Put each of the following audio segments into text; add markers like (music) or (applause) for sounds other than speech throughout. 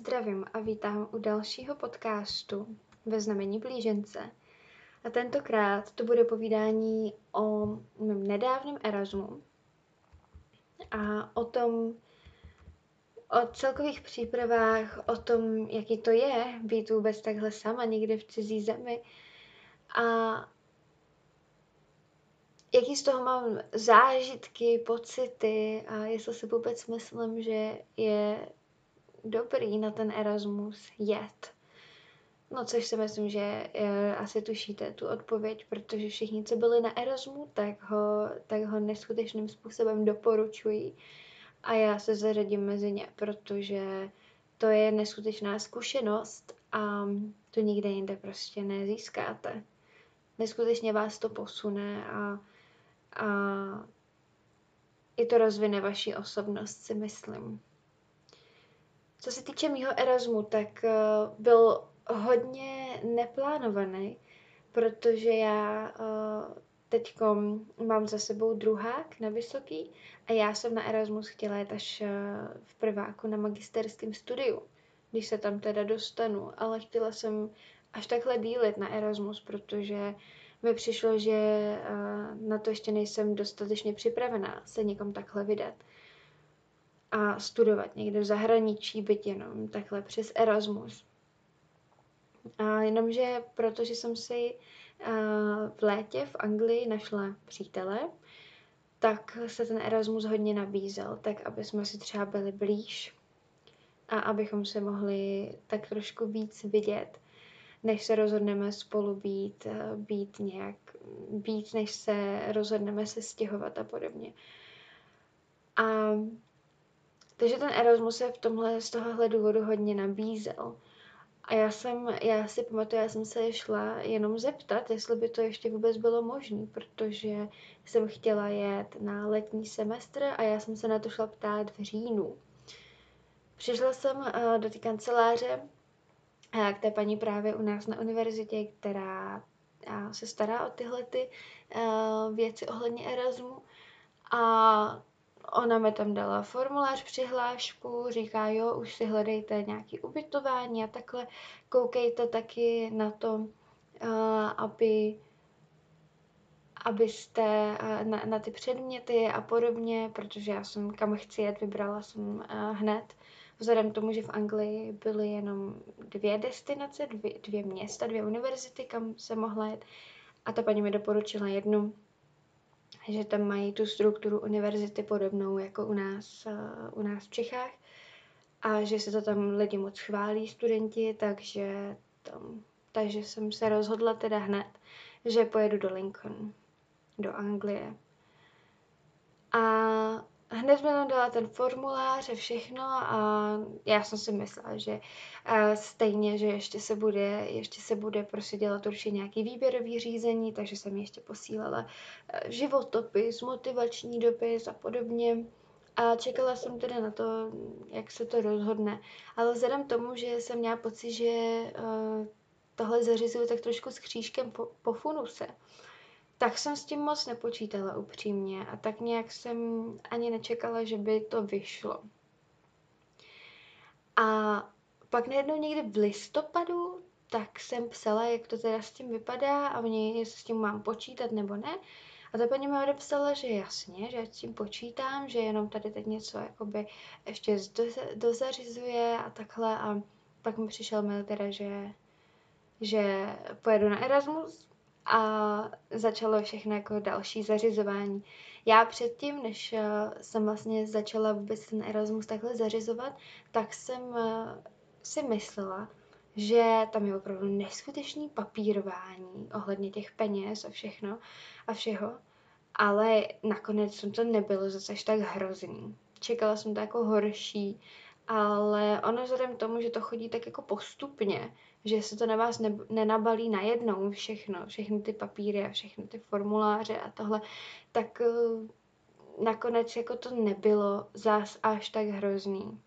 zdravím a vítám u dalšího podcastu ve znamení blížence. A tentokrát to bude povídání o mém nedávném Erasmu a o tom, o celkových přípravách, o tom, jaký to je být vůbec takhle sama někde v cizí zemi a jaký z toho mám zážitky, pocity a jestli si vůbec myslím, že je dobrý na ten Erasmus jet. No, což si myslím, že je, asi tušíte tu odpověď, protože všichni, co byli na Erasmu, tak ho, tak ho neskutečným způsobem doporučují. A já se zařadím mezi ně, protože to je neskutečná zkušenost a to nikde jinde prostě nezískáte. Neskutečně vás to posune a, a i to rozvine vaši osobnost, si myslím. Co se týče mýho Erasmu, tak uh, byl hodně neplánovaný, protože já uh, teď mám za sebou druhák na vysoký a já jsem na Erasmus chtěla jít až uh, v prváku na magisterském studiu, když se tam teda dostanu, ale chtěla jsem až takhle dílet na Erasmus, protože mi přišlo, že uh, na to ještě nejsem dostatečně připravená se někam takhle vydat a studovat někde v zahraničí, byť jenom takhle přes Erasmus. A jenomže protože jsem si v létě v Anglii našla přítele, tak se ten Erasmus hodně nabízel, tak aby jsme si třeba byli blíž a abychom se mohli tak trošku víc vidět, než se rozhodneme spolu být, být nějak víc, než se rozhodneme se stěhovat a podobně. A takže ten Erasmus se v tomhle z tohohle důvodu hodně nabízel. A já jsem, já si pamatuju, já jsem se šla jenom zeptat, jestli by to ještě vůbec bylo možné, protože jsem chtěla jet na letní semestr a já jsem se na to šla ptát v říjnu. Přišla jsem uh, do té kanceláře uh, k té paní právě u nás na univerzitě, která uh, se stará o tyhle ty věci ohledně Erasmu a Ona mi tam dala formulář, přihlášku, říká, jo, už si hledejte nějaké ubytování a takhle. Koukejte taky na to, uh, aby abyste uh, na, na ty předměty a podobně, protože já jsem kam chci jet, vybrala jsem uh, hned. Vzhledem k tomu, že v Anglii byly jenom dvě destinace, dvě, dvě města, dvě univerzity, kam se mohla jet. A ta paní mi doporučila jednu, že tam mají tu strukturu univerzity podobnou jako u nás, uh, u nás v Čechách a že se to tam lidi moc chválí, studenti, takže, tam, takže jsem se rozhodla teda hned, že pojedu do Lincoln, do Anglie. A hned mi dala ten formulář a všechno a já jsem si myslela, že stejně, že ještě se bude, ještě se bude prostě dělat určitě nějaký výběrový řízení, takže jsem ještě posílala životopis, motivační dopis a podobně. A čekala jsem teda na to, jak se to rozhodne. Ale vzhledem tomu, že jsem měla pocit, že tohle zařizuju tak trošku s křížkem po, po funuse, tak jsem s tím moc nepočítala upřímně a tak nějak jsem ani nečekala, že by to vyšlo. A pak najednou někdy v listopadu, tak jsem psala, jak to teda s tím vypadá a mě, jestli s tím mám počítat nebo ne. A ta paní mi odepsala, že jasně, že s tím počítám, že jenom tady teď něco jakoby ještě dozařizuje a takhle a pak mi přišel mail teda, že, že pojedu na Erasmus a začalo všechno jako další zařizování. Já předtím, než eh, jsem vlastně začala vůbec ten Erasmus takhle zařizovat, tak jsem eh, si myslela, že tam je opravdu neskutečný papírování ohledně těch peněz a všechno a všeho, ale nakonec jsem to nebylo zase tak hrozný. Čekala jsem to jako horší, ale ono vzhledem tomu, že to chodí tak jako postupně, že se to na vás ne, nenabalí najednou všechno, všechny ty papíry a všechny ty formuláře a tohle, tak uh, nakonec jako to nebylo zás až tak hrozný.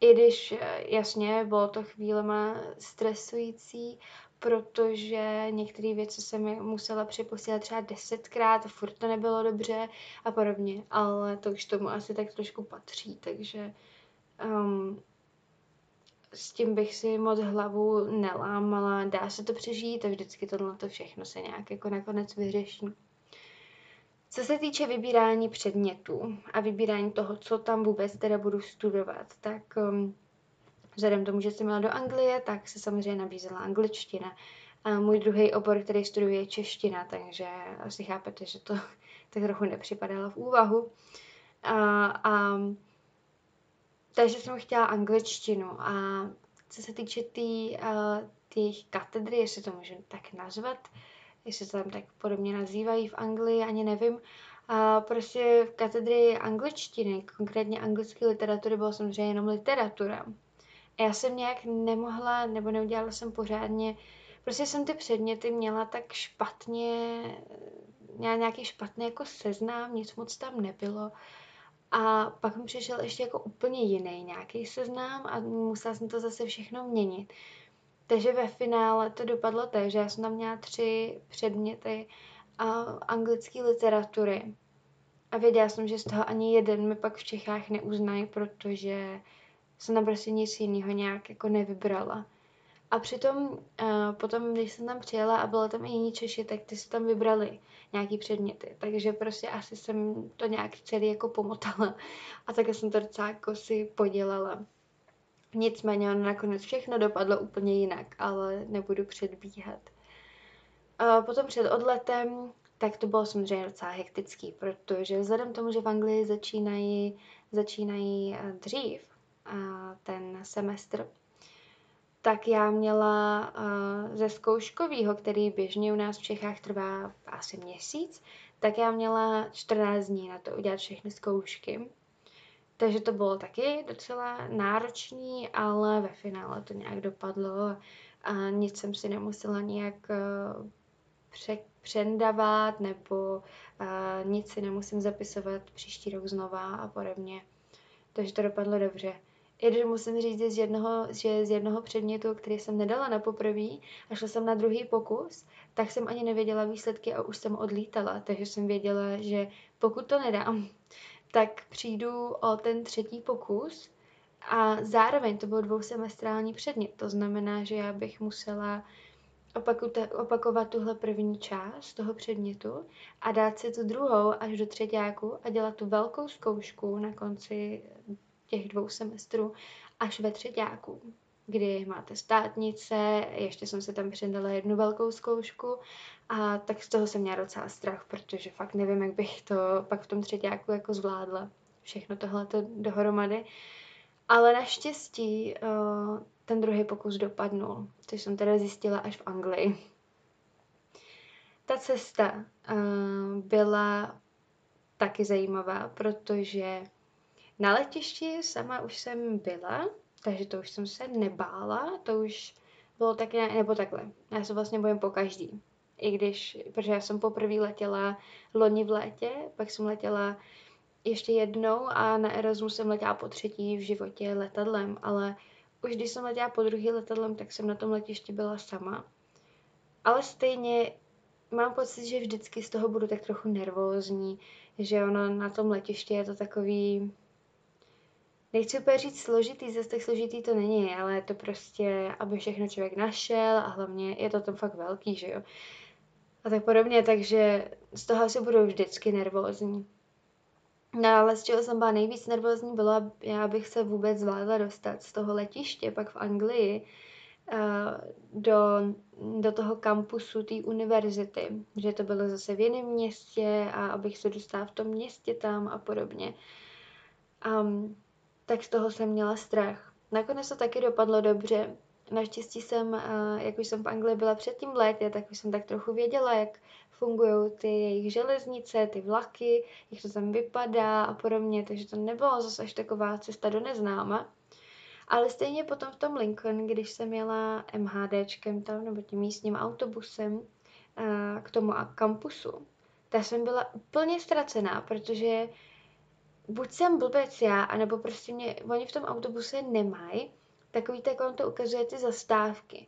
I když eh, jasně bylo to chvílema stresující, protože některé věci jsem musela přeposílat třeba desetkrát a furt to nebylo dobře a podobně, ale to už tomu asi tak trošku patří, takže um, s tím bych si moc hlavu nelámala, dá se to přežít a vždycky tohle to všechno se nějak jako nakonec vyřeší. Co se týče vybírání předmětů a vybírání toho, co tam vůbec teda budu studovat, tak um, vzhledem tomu, že jsem měla do Anglie, tak se samozřejmě nabízela angličtina. A můj druhý obor, který studuji, je čeština, takže asi chápete, že to (laughs) tak trochu nepřipadalo v úvahu. A, a takže jsem chtěla angličtinu a co se týče té tý, uh, katedry, jestli to můžu tak nazvat, jestli to tam tak podobně nazývají v Anglii, ani nevím, a prostě v katedry angličtiny, konkrétně anglické literatury, bylo samozřejmě jenom literatura. A já jsem nějak nemohla, nebo neudělala jsem pořádně, prostě jsem ty předměty měla tak špatně, měla nějaký špatný jako seznám, nic moc tam nebylo. A pak mi přišel ještě jako úplně jiný nějaký seznám a musela jsem to zase všechno měnit. Takže ve finále to dopadlo tak, že já jsem tam měla tři předměty anglické literatury. A věděla jsem, že z toho ani jeden mi pak v Čechách neuznají, protože jsem tam prostě nic jiného nějak jako nevybrala. A přitom uh, potom, když jsem tam přijela a bylo tam i jiní Češi, tak ty si tam vybrali nějaký předměty. Takže prostě asi jsem to nějak celý jako pomotala. A tak jsem to docela jako si podělala. Nicméně ono nakonec všechno dopadlo úplně jinak, ale nebudu předbíhat. A potom před odletem, tak to bylo samozřejmě docela hektický, protože vzhledem tomu, že v Anglii začínají, začínají eh, dřív ten semestr, tak já měla uh, ze zkouškového, který běžně u nás v Čechách trvá asi měsíc, tak já měla 14 dní na to udělat všechny zkoušky. Takže to bylo taky docela náročný, ale ve finále to nějak dopadlo a nic jsem si nemusela nějak uh, pře- přendavat nebo uh, nic si nemusím zapisovat příští rok znova a podobně. Takže to dopadlo dobře. I musím říct, že z jednoho, že z jednoho předmětu, který jsem nedala na poprvé a šla jsem na druhý pokus, tak jsem ani nevěděla výsledky a už jsem odlítala, takže jsem věděla, že pokud to nedám, (laughs) tak přijdu o ten třetí pokus a zároveň to byl dvousemestrální předmět, to znamená, že já bych musela opakovat tuhle první část toho předmětu a dát si tu druhou až do třetíku a dělat tu velkou zkoušku na konci těch dvou semestrů až ve třetíku, kdy máte státnice, ještě jsem se tam přidala jednu velkou zkoušku a tak z toho jsem měla docela strach, protože fakt nevím, jak bych to pak v tom třetíku jako zvládla všechno tohle dohromady. Ale naštěstí uh, ten druhý pokus dopadnul, což jsem teda zjistila až v Anglii. Ta cesta uh, byla taky zajímavá, protože na letišti sama už jsem byla, takže to už jsem se nebála, to už bylo tak nějak, nebo takhle. Já se vlastně bojím po každý. I když, protože já jsem poprvé letěla loni v létě, pak jsem letěla ještě jednou a na Erasmus jsem letěla po třetí v životě letadlem, ale už když jsem letěla po druhý letadlem, tak jsem na tom letišti byla sama. Ale stejně mám pocit, že vždycky z toho budu tak trochu nervózní, že ono na tom letišti je to takový, nechci úplně říct složitý, zase tak složitý to není, ale je to prostě, aby všechno člověk našel a hlavně je to tam fakt velký, že jo. A tak podobně, takže z toho asi budu vždycky nervózní. No ale z čeho jsem byla nejvíc nervózní, byla, já bych se vůbec zvládla dostat z toho letiště, pak v Anglii, eh, do, do toho kampusu té univerzity, že to bylo zase v jiném městě a abych se dostala v tom městě tam a podobně. Um, tak z toho jsem měla strach. Nakonec to taky dopadlo dobře. Naštěstí jsem, eh, jak už jsem v Anglii byla předtím v létě, tak už jsem tak trochu věděla, jak fungují ty jejich železnice, ty vlaky, jak to tam vypadá a podobně, takže to nebylo zase až taková cesta do neznáma. Ale stejně potom v tom Lincoln, když jsem jela MHDčkem tam, nebo tím místním autobusem eh, k tomu kampusu, tak jsem byla úplně ztracená, protože buď jsem blbec já, anebo prostě mě, oni v tom autobuse nemají takový, tak on to ukazuje ty zastávky.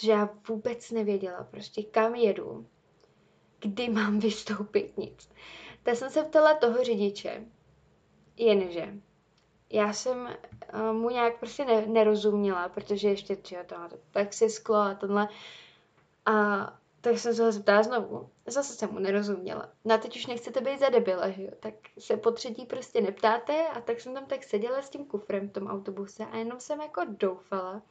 že já vůbec nevěděla prostě, kam jedu, kdy mám (laughs) vystoupit, nic. Tak jsem se ptala toho řidiče, jenže já jsem uh, mu nějak prostě ne, nerozuměla, protože ještě třeba to plexisklo a tohle. A tak jsem se ho zeptala znovu. Zase jsem mu nerozuměla. No a teď už nechcete být za debila, že jo? Tak se po třetí prostě neptáte a tak jsem tam tak seděla s tím kufrem v tom autobuse a jenom jsem jako doufala,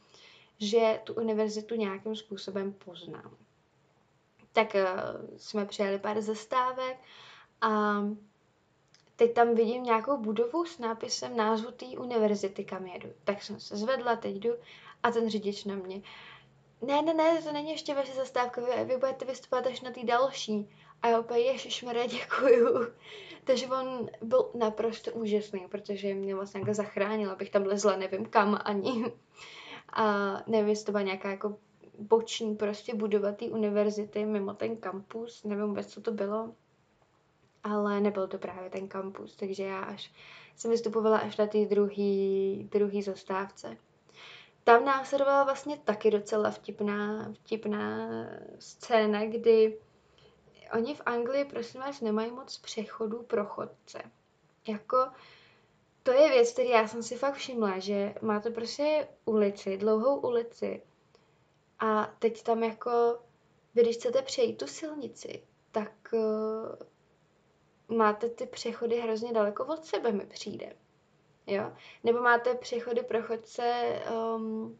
že tu univerzitu nějakým způsobem poznám. Tak uh, jsme přijeli pár zastávek a teď tam vidím nějakou budovu s nápisem názvu té univerzity, kam jedu. Tak jsem se zvedla, teď jdu a ten řidič na mě. Ne, ne, ne, to není ještě vaše zastávka, vy, vy budete vystupovat až na té další. A já úplně, ježišmarja, děkuju. (laughs) Takže on byl naprosto úžasný, protože mě vlastně jako zachránil, abych tam lezla nevím kam ani. (laughs) A nevím, jestli to byla nějaká jako boční prostě budova té univerzity mimo ten kampus, nevím vůbec, co to bylo ale nebyl to právě ten kampus, takže já až jsem vystupovala až na té druhý, druhý zastávce. Tam následovala vlastně taky docela vtipná, vtipná scéna, kdy oni v Anglii, prosím vás, nemají moc přechodů pro chodce. Jako, to je věc, který já jsem si fakt všimla, že máte prostě ulici, dlouhou ulici a teď tam jako, vy když chcete přejít tu silnici, tak máte ty přechody hrozně daleko od sebe, mi přijde. Jo? Nebo máte přechody pro chodce um,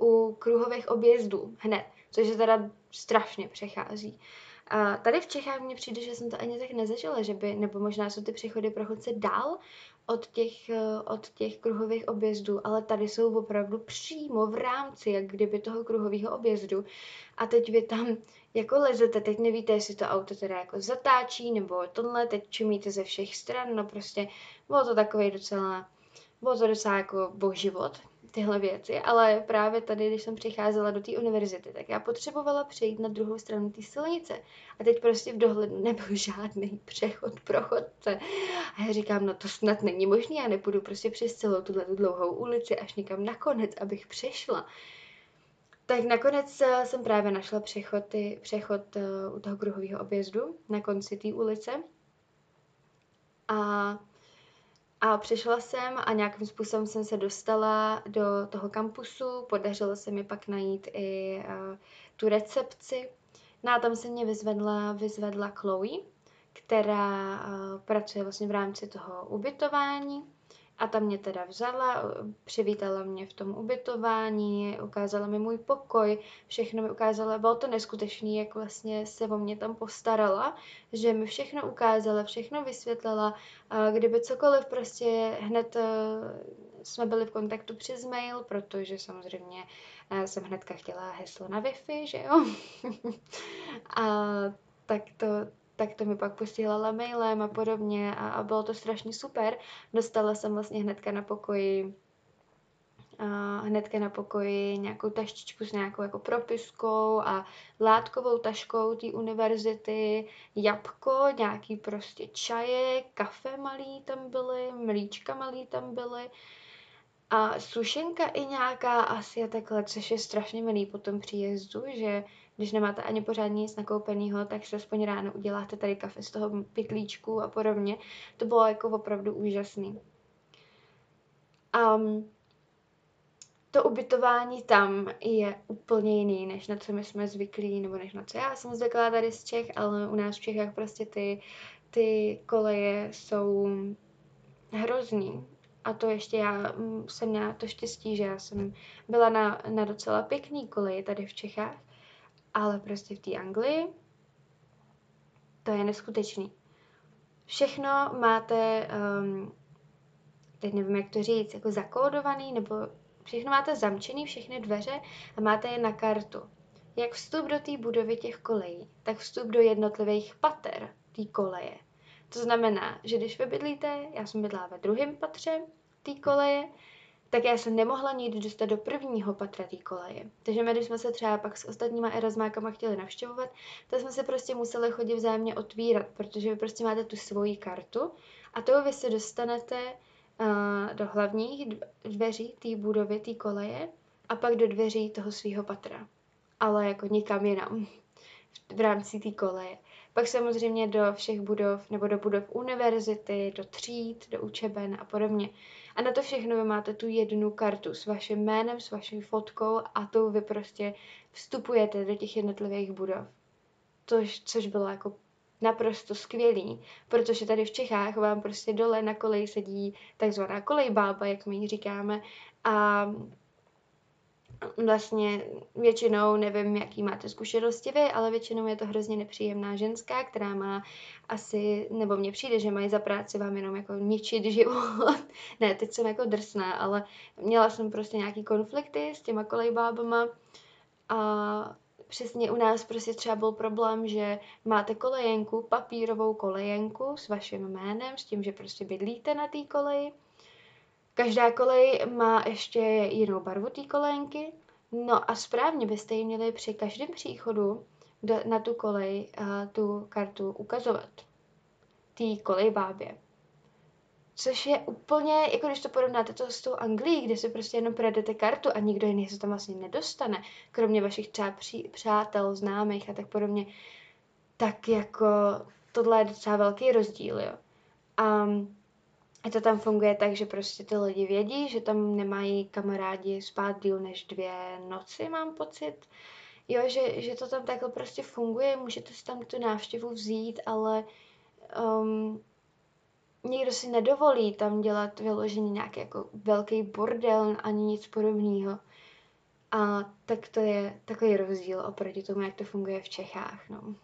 u kruhových objezdů hned, což je teda strašně přechází. A tady v Čechách mně přijde, že jsem to ani tak nezažila, že by, nebo možná jsou ty přechody pro chodce dál od těch, eh, od těch kruhových objezdů, ale tady jsou opravdu přímo v rámci, jak kdyby toho kruhového objezdu. A teď vy tam jako lezete, teď nevíte, jestli to auto teda jako zatáčí, nebo tohle, teď čumíte ze všech stran, no prostě bylo to takový docela, bylo to docela jako o život, tyhle věci, ale právě tady, když jsem přicházela do té univerzity, tak já potřebovala přejít na druhou stranu té silnice. A teď prostě v dohledu nebyl (laughs) žádný přechod pro chodce. A já říkám, no to snad není možné, já nepůjdu prostě přes celou tuhle dlouhou ulici až někam nakonec, abych přešla. Tak nakonec eh, jsem právě našla přechod, ty, přechod eh, u toho kruhového objezdu na konci té ulice. A, a přišla jsem a nějakým způsobem jsem se dostala do toho kampusu. Podařilo se mi pak najít i uh, tu recepci. No a tam se mě vyzvedla, vyzvedla Chloe, která uh, pracuje vlastně v rámci toho ubytování. A ta mě teda vzala, přivítala mě v tom ubytování, ukázala mi můj pokoj, všechno mi ukázala, bylo to neskutečný, jak vlastně se o mě tam postarala, že mi všechno ukázala, všechno vysvětlila, a kdyby cokoliv prostě hned eh, jsme byli v kontaktu přes mail, protože samozřejmě eh, jsem hnedka chtěla heslo na Wi-Fi, že jo? (laughs) a tak to, tak to mi pak posílala mailem a podobně a, a bylo to strašně super. Dostala jsem vlastně hnedka na pokoji a hnedka na pokoji nějakou taštičku s nějakou jako propiskou a látkovou taškou té univerzity, jabko, nějaký prostě čaje, kafe malý tam byly, mlíčka malý tam byly a sušenka i nějaká asi a takhle, což je strašně milý po tom příjezdu, že když nemáte ani pořádně nic nakoupeného, tak se aspoň ráno uděláte tady kafe z toho pytlíčku a podobně. To bylo jako opravdu úžasný. Um, to ubytování tam je úplně jiný, než na co my jsme zvyklí, nebo než na co já jsem zvyklá tady z Čech, ale u nás v Čechách prostě ty, ty koleje jsou hrozný. A to ještě já mm, jsem měla to štěstí, že já jsem byla na, na docela pěkný koleji tady v Čechách ale prostě v té Anglii to je neskutečný. Všechno máte, um, teď nevím, jak to říct, jako zakódovaný, nebo všechno máte zamčený, všechny dveře a máte je na kartu. Jak vstup do té budovy těch kolejí, tak vstup do jednotlivých pater té koleje. To znamená, že když vy bydlíte, já jsem bydlela ve druhém patře té koleje, tak já jsem nemohla nikdy dostat do prvního patra té koleje. Takže my, když jsme se třeba pak s ostatníma erasmákama chtěli navštěvovat, tak jsme se prostě museli chodit vzájemně otvírat, protože vy prostě máte tu svoji kartu a to vy se dostanete uh, do hlavních dveří té budovy, té koleje a pak do dveří toho svého patra. Ale jako nikam jinam v rámci té koleje. Pak samozřejmě do všech budov, nebo do budov univerzity, do tříd, do učeben a podobně. A na to všechno vy máte tu jednu kartu s vaším jménem, s vaší fotkou a tou vy prostě vstupujete do těch jednotlivých budov. Což, což bylo jako naprosto skvělý, protože tady v Čechách vám prostě dole na koleji sedí takzvaná kolejbába, jak my ji říkáme, a vlastně většinou, nevím, jaký máte zkušenosti vy, ale většinou je to hrozně nepříjemná ženská, která má asi, nebo mně přijde, že mají za práci vám jenom jako ničit život. (laughs) ne, teď jsem jako drsná, ale měla jsem prostě nějaký konflikty s těma kolejbábama a přesně u nás prostě třeba byl problém, že máte kolejenku, papírovou kolejenku s vaším jménem, s tím, že prostě bydlíte na té koleji. Každá kolej má ještě jinou barvu té kolejenky. No a správně byste ji měli při každém příchodu na tu kolej a tu kartu ukazovat. Tý kolej bábě. Což je úplně, jako když to porovnáte to s tou Anglií, kde si prostě jenom projedete kartu a nikdo jiný se tam vlastně nedostane, kromě vašich třeba při, přátel, známých a tak podobně, tak jako tohle je docela velký rozdíl, jo. A to tam funguje tak, že prostě ty lidi vědí, že tam nemají kamarádi spát díl než dvě noci, mám pocit. Jo, že, že to tam takhle prostě funguje, můžete si tam tu návštěvu vzít, ale um, nikdo si nedovolí tam dělat vyložený nějaký jako velký bordel ani nic podobného. A tak to je takový rozdíl oproti tomu, jak to funguje v Čechách. No.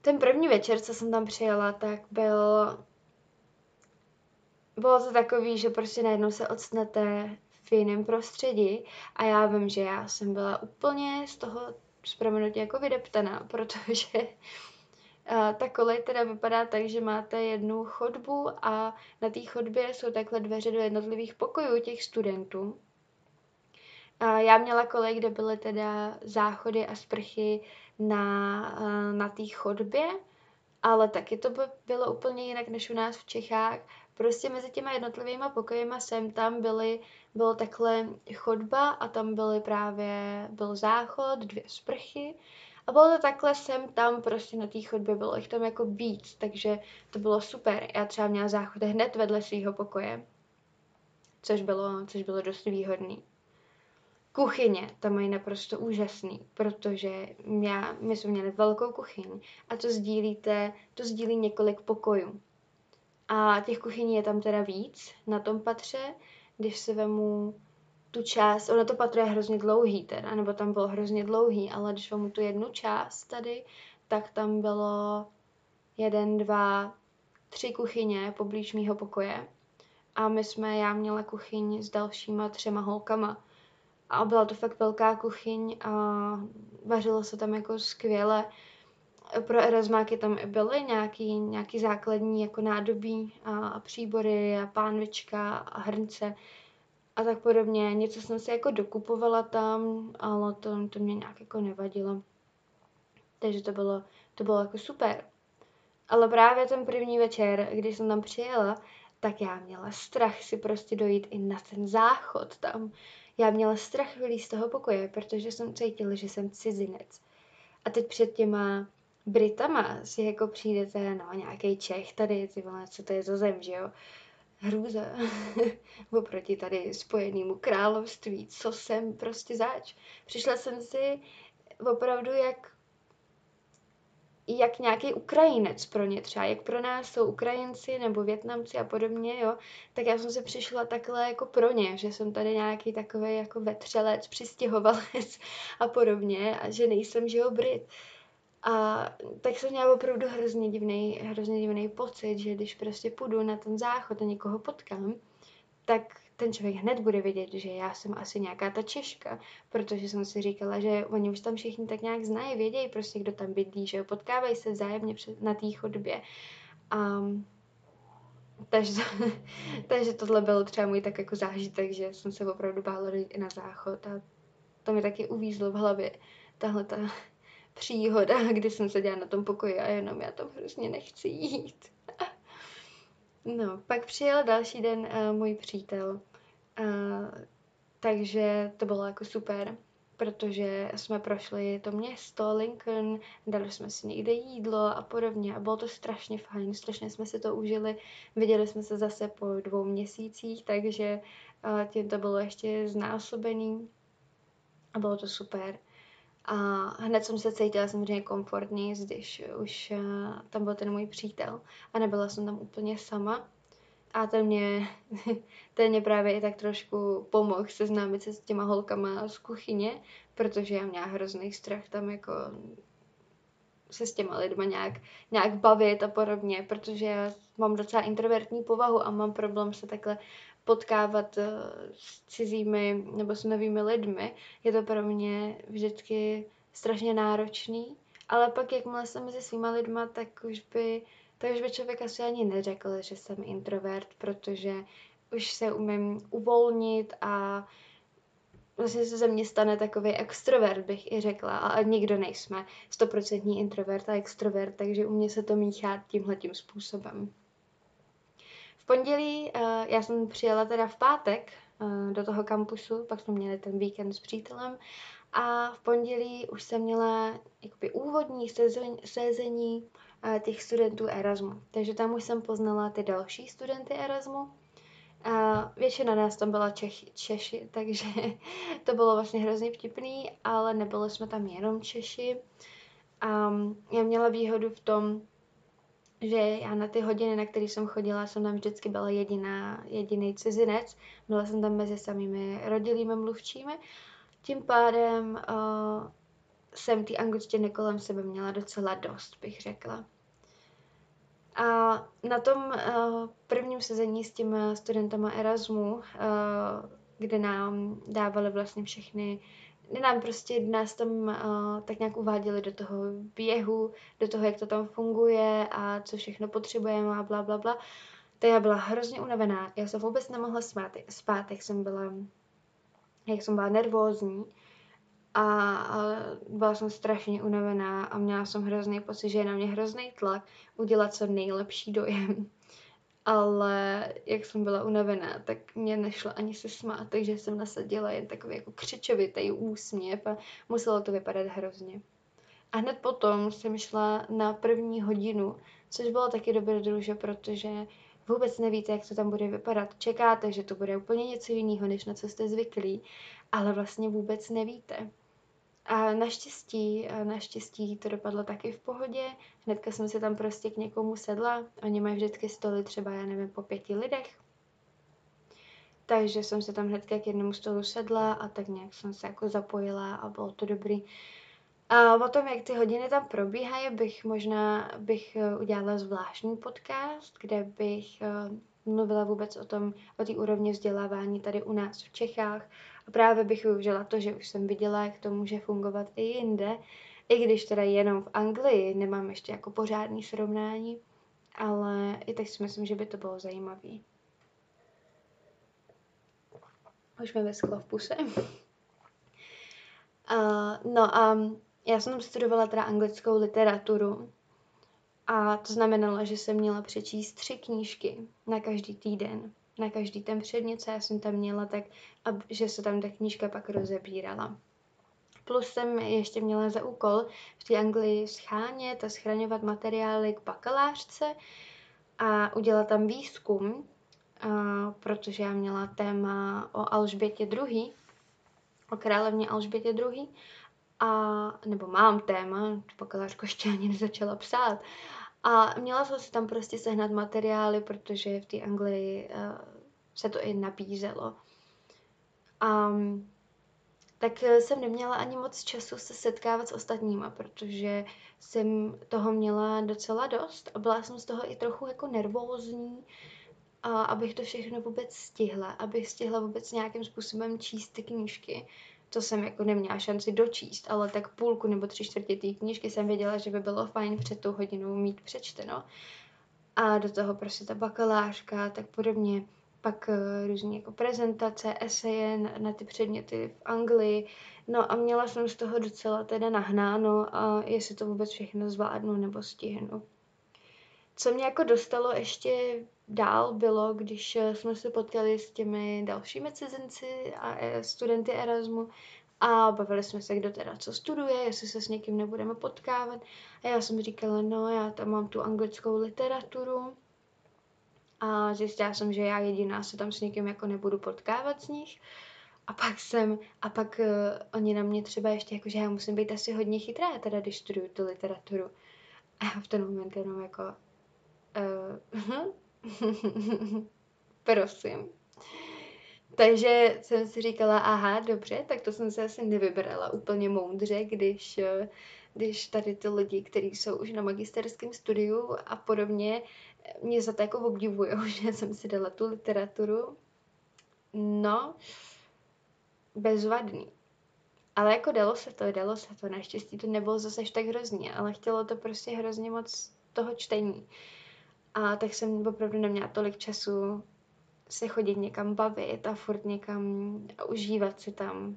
Ten první večer, co jsem tam přijela, tak byl... Bylo to takový, že prostě najednou se odstnete v jiném prostředí a já vím, že já jsem byla úplně z toho z jako vydeptaná, (laughs) protože a ta kolej teda vypadá tak, že máte jednu chodbu a na té chodbě jsou takhle dveře do jednotlivých pokojů těch studentů. A já měla kolej, kde byly teda záchody a sprchy na, na té chodbě, ale taky to by bylo úplně jinak než u nás v Čechách. Prostě mezi těma jednotlivými pokojima sem tam byly, bylo takhle chodba a tam byly právě, byl záchod, dvě sprchy a bylo to takhle sem tam prostě na té chodbě, bylo jich tam jako víc, takže to bylo super. Já třeba měla záchod hned vedle svého pokoje, což bylo, což bylo dost výhodný. Kuchyně tam mají naprosto úžasný, protože já, my jsme měli velkou kuchyň a to sdílíte, to sdílí několik pokojů. A těch kuchyní je tam teda víc na tom patře, když se vemu tu část, ono to patro je hrozně dlouhý teda, nebo tam bylo hrozně dlouhý, ale když vám tu jednu část tady, tak tam bylo jeden, dva, tři kuchyně poblíž mýho pokoje. A my jsme, já měla kuchyň s dalšíma třema holkama. A byla to fakt velká kuchyň a vařilo se tam jako skvěle. Pro erasmáky tam byly nějaký, nějaký základní jako nádobí a, a příbory a pánvička a hrnce a tak podobně. Něco jsem si jako dokupovala tam, ale to, to mě nějak jako nevadilo. Takže to bylo, to bylo jako super. Ale právě ten první večer, když jsem tam přijela, tak já měla strach si prostě dojít i na ten záchod tam. Já měla strach vylít z toho pokoje, protože jsem cítila, že jsem cizinec. A teď před těma Britama si jako přijdete, no, nějaký Čech tady, ty vole, co to je za zem, že jo? hrůza (laughs) oproti tady spojenému království, co jsem prostě zač. Přišla jsem si opravdu jak jak nějaký Ukrajinec pro ně třeba, jak pro nás jsou Ukrajinci nebo Větnamci a podobně, jo, tak já jsem se přišla takhle jako pro ně, že jsem tady nějaký takový jako vetřelec, přistěhovalec (laughs) a podobně a že nejsem, že jo, Brit. A tak jsem měla opravdu hrozně divný, hrozně divný pocit, že když prostě půjdu na ten záchod a někoho potkám, tak ten člověk hned bude vědět, že já jsem asi nějaká ta Češka, protože jsem si říkala, že oni už tam všichni tak nějak znají, vědějí prostě, kdo tam bydlí, že jo, potkávají se vzájemně na té chodbě. A takže, (laughs) takže tohle byl třeba můj tak jako zážitek, že jsem se opravdu bála na záchod a to mi taky uvízlo v hlavě, tahle ta příhoda, (laughs) kdy jsem seděla na tom pokoji a jenom já tam hrozně nechci jít. (laughs) no, pak přijel další den uh, můj přítel, uh, takže to bylo jako super. protože jsme prošli to město Lincoln, dali jsme si někde jídlo a podobně a bylo to strašně fajn, strašně jsme si to užili, viděli jsme se zase po dvou měsících, takže tím to bylo ještě znásobený a bylo to super. A hned jsem se cítila samozřejmě komfortně, když už tam byl ten můj přítel a nebyla jsem tam úplně sama. A ten mě, (laughs) ten mě právě i tak trošku pomohl seznámit se s těma holkama z kuchyně, protože já měla hrozný strach tam jako se s těma lidma nějak, nějak bavit a podobně, protože já mám docela introvertní povahu a mám problém se takhle potkávat eh, s cizími nebo s novými lidmi. Je to pro mě vždycky strašně náročný, ale pak jakmile jsem mezi svýma lidma, tak už by takže by člověk asi ani neřekl, že jsem introvert, protože už se umím uvolnit a vlastně se ze mě stane takový extrovert, bych i řekla, a nikdo nejsme stoprocentní introvert a extrovert, takže u mě se to míchá tímhletím způsobem. V pondělí, uh, já jsem přijela teda v pátek uh, do toho kampusu, pak jsme měli ten víkend s přítelem a v pondělí už jsem měla jakoby úvodní sezení těch studentů Erasmu. Takže tam už jsem poznala ty další studenty Erasmu. A většina nás tam byla Čech, Češi, (laughs) takže to bylo vlastně hrozně vtipný, ale nebyli jsme tam jenom Češi. A já měla výhodu v tom, že já na ty hodiny, na které jsem chodila, jsem tam vždycky byla jediná, jediný cizinec. Byla jsem tam mezi samými rodilými mluvčími. Tím pádem uh, jsem ty angličtiny kolem sebe měla docela dost, bych řekla. A na tom uh, prvním sezení s těma studentama Erasmu, uh, kde nám dávali vlastně všechny, kde nám prostě nás tam uh, tak nějak uváděli do toho běhu, do toho, jak to tam funguje a co všechno potřebujeme a bla, bla, bla, to já byla hrozně unavená. Já se vůbec nemohla spát, spát jak jsem byla, jak jsem byla nervózní a, a byla jsem strašně unavená a měla jsem hrozný pocit, že je na mě hrozný tlak udělat co nejlepší dojem. Ale jak jsem byla unavená, tak mě nešlo ani se smát, takže jsem nasadila jen takový jako křičovitý úsměv a muselo to vypadat hrozně. A hned potom jsem šla na první hodinu, což bylo taky dobrodruže, protože vůbec nevíte, jak to tam bude vypadat. Čekáte, že to bude úplně něco jiného, než na co jste zvyklí, ale vlastně vůbec nevíte. A naštěstí, naštěstí to dopadlo taky v pohodě. Hnedka jsem se tam prostě k někomu sedla. Oni mají vždycky stoly třeba, já nevím, po pěti lidech. Takže jsem se tam hnedka k jednomu stolu sedla a tak nějak jsem se jako zapojila a bylo to dobrý. A o tom, jak ty hodiny tam probíhají, bych možná bych eh, udělala zvláštní podcast, kde bych eh, mluvila vůbec o tom, o té úrovni vzdělávání tady u nás v Čechách, a právě bych využila to, že už jsem viděla, jak to může fungovat i jinde, i když teda jenom v Anglii nemám ještě jako pořádný srovnání, ale i tak si myslím, že by to bylo zajímavé. Už mi vyschlo v puse. Uh, (laughs) no a já jsem studovala teda anglickou literaturu a to znamenalo, že jsem měla přečíst tři knížky na každý týden na každý ten předmět, co já jsem tam měla, tak a že se tam ta knížka pak rozebírala. Plus jsem ještě měla za úkol v té Anglii schánět a schraňovat materiály k bakalářce a udělat tam výzkum, a, protože já měla téma o Alžbětě II., o královně Alžbětě II. A, nebo mám téma, bakalářku ještě ani nezačala psát, a měla jsem si tam prostě sehnat materiály, protože v té Anglii uh, se to i nabízelo. Um, tak jsem neměla ani moc času se setkávat s ostatníma, protože jsem toho měla docela dost a byla jsem z toho i trochu jako nervózní, a abych to všechno vůbec stihla, abych stihla vůbec nějakým způsobem číst ty knížky to jsem jako neměla šanci dočíst, ale tak půlku nebo tři čtvrtě té knížky jsem věděla, že by bylo fajn před tou hodinou mít přečteno. A do toho prostě ta bakalářka, tak podobně. Pak uh, různé jako prezentace, eseje na, na ty předměty v Anglii. No a měla jsem z toho docela teda nahnáno a jestli to vůbec všechno zvládnu nebo stihnu. Co mě jako dostalo ještě dál bylo, když eh, jsme se potkali s těmi dalšími cizinci a eh, studenty Erasmu a bavili jsme se, kdo teda co studuje, jestli se s někým nebudeme potkávat. A já jsem říkala, no já tam mám tu anglickou literaturu a zjistila jsem, že já jediná se tam s někým jako nebudu potkávat z nich. A pak jsem, a pak uh, oni na mě třeba ještě jako, že já musím být asi hodně chytrá, teda když studuju tu literaturu. A já v ten moment jenom jako, uh, (laughs) (laughs) prosím. Takže jsem si říkala, aha, dobře, tak to jsem se asi nevybrala úplně moudře, když, když tady ty lidi, kteří jsou už na magisterském studiu a podobně, mě za to jako obdivují, (laughs) že jsem si dala tu literaturu. No, bezvadný. Ale jako dalo se to, dalo se to. Naštěstí to nebylo zase tak hrozný, ale chtělo to prostě hrozně moc toho čtení. A tak jsem opravdu neměla tolik času se chodit někam bavit a furt někam a užívat si tam,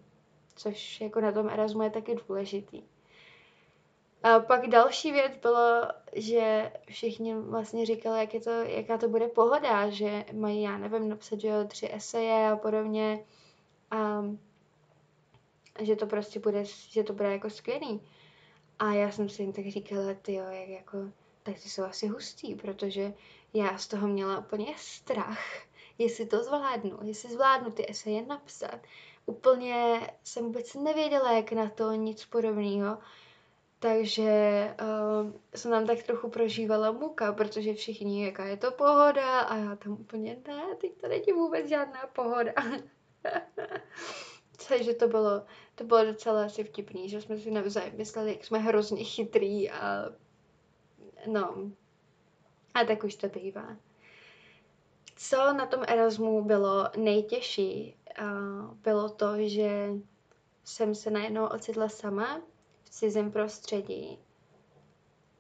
což jako na tom Erasmu je taky důležitý. A pak další věc bylo, že všichni vlastně říkali, jak je to, jaká to bude pohoda, že mají, já nevím, napsat, že jo, tři eseje a podobně. A že to prostě bude, že to bude jako skvělý. A já jsem si jen tak říkala, ty jo, jak jako, tak ty jsou asi hustý, protože já z toho měla úplně strach, jestli to zvládnu, jestli zvládnu ty eseje napsat. Úplně jsem vůbec nevěděla, jak na to, nic podobného. Takže uh, jsem tam tak trochu prožívala muka, protože všichni, jaká je to pohoda a já tam úplně ne, teď to není vůbec žádná pohoda. (laughs) Takže to bylo, to bylo docela asi vtipný, že jsme si navzájem mysleli, jak jsme hrozně chytrý a no, a tak už to bývá. Co na tom Erasmu bylo nejtěžší, bylo to, že jsem se najednou ocitla sama v cizím prostředí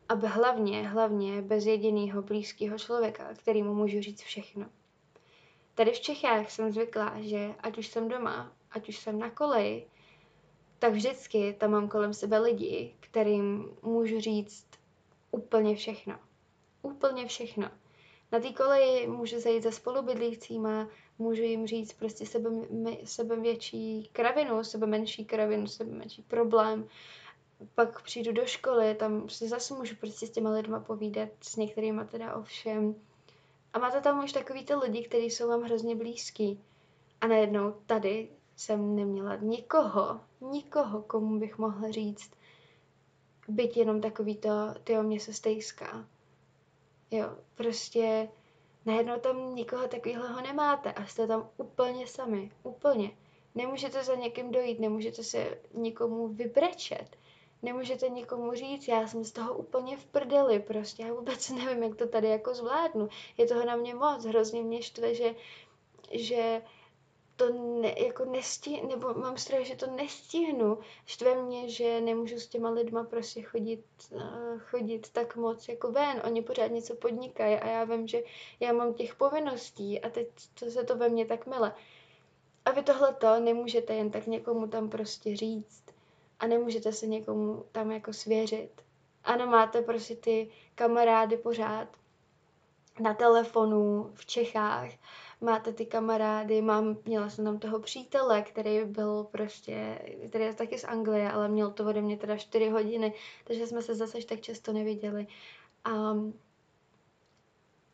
a hlavně, hlavně bez jediného blízkého člověka, kterýmu můžu říct všechno. Tady v Čechách jsem zvyklá, že ať už jsem doma, ať už jsem na koleji, tak vždycky tam mám kolem sebe lidi, kterým můžu říct úplně všechno. Úplně všechno. Na té koleji můžu zajít za spolubydlícíma, můžu jim říct prostě sebe, sebe větší kravinu, sebe menší kravinu, sebe menší problém. Pak přijdu do školy, tam si zase můžu prostě s těma lidma povídat, s některýma teda ovšem. A máte tam už takový ty lidi, kteří jsou vám hrozně blízký. A najednou tady jsem neměla nikoho, nikoho, komu bych mohla říct, byť jenom takový to, ty o mě se stejská. Jo, prostě najednou tam nikoho takového nemáte a jste tam úplně sami, úplně. Nemůžete za někým dojít, nemůžete se nikomu vybrečet, nemůžete nikomu říct, já jsem z toho úplně v prdeli, prostě já vůbec (laughs) nevím, jak to tady jako zvládnu. Je toho na mě moc, hrozně mě štve, že, že to ne, jako nestihnu, nebo mám strach, že to nestihnu. Štve mě, že nemůžu s těma lidma prostě chodit, uh, chodit tak moc jako ven. Oni pořád něco podnikají a já vím, že já mám těch povinností a teď to se to ve mně tak mele. A vy tohle to nemůžete jen tak někomu tam prostě říct a nemůžete se někomu tam jako svěřit. Ano, máte prostě ty kamarády pořád na telefonu v Čechách, máte ty kamarády, mám, měla jsem tam toho přítele, který byl prostě, který je taky z Anglie, ale měl to ode mě teda 4 hodiny, takže jsme se zase tak často neviděli. A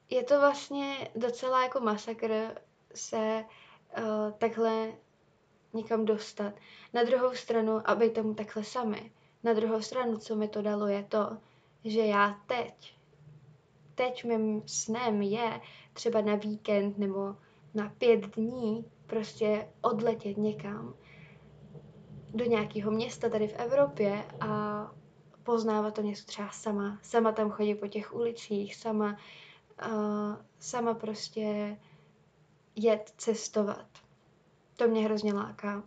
je to vlastně docela jako masakr se uh, takhle někam dostat. Na druhou stranu, aby tomu takhle sami. Na druhou stranu, co mi to dalo, je to, že já teď, teď mým snem je třeba na víkend nebo na pět dní prostě odletět někam do nějakého města tady v Evropě a poznávat to město třeba sama. Sama tam chodit po těch ulicích, sama, uh, sama prostě jet cestovat. To mě hrozně láká.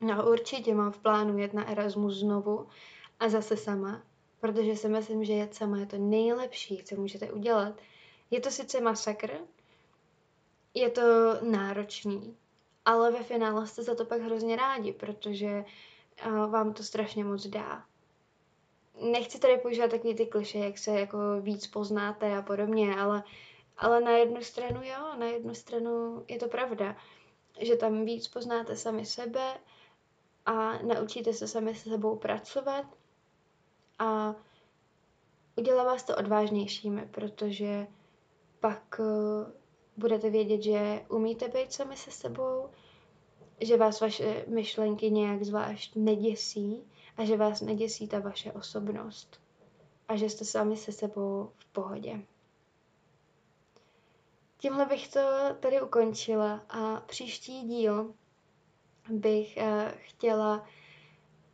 No určitě mám v plánu jet na Erasmus znovu a zase sama, protože si myslím, že jet sama je to nejlepší, co můžete udělat. Je to sice masakr, je to náročný, ale ve finále jste za to pak hrozně rádi, protože uh, vám to strašně moc dá. nechci tady používat takový ty kliše, jak se jako víc poznáte a podobně, ale, ale na jednu stranu jo, na jednu stranu je to pravda, že tam víc poznáte sami sebe a naučíte se sami se sebou pracovat a udělá vás to odvážnějšími, protože pak uh, budete vědět, že umíte být sami se sebou, že vás vaše myšlenky nějak zvlášť neděsí a že vás neděsí ta vaše osobnost a že jste sami se sebou v pohodě. Tímhle bych to tady ukončila a příští díl bych uh, chtěla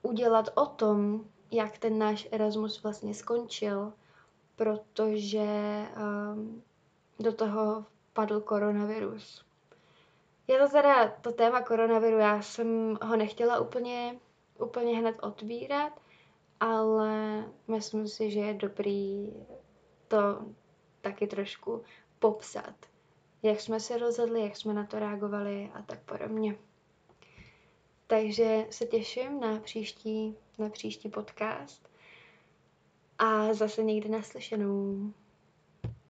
udělat o tom, jak ten náš Erasmus vlastně skončil, protože um, do toho padl koronavirus. Je to teda to téma koronaviru, já jsem ho nechtěla úplně, úplně hned otvírat, ale myslím si, že je dobrý to taky trošku popsat. Jak jsme se rozhodli, jak jsme na to reagovali a tak podobně. Takže se těším na příští, na příští podcast a zase někdy naslyšenou.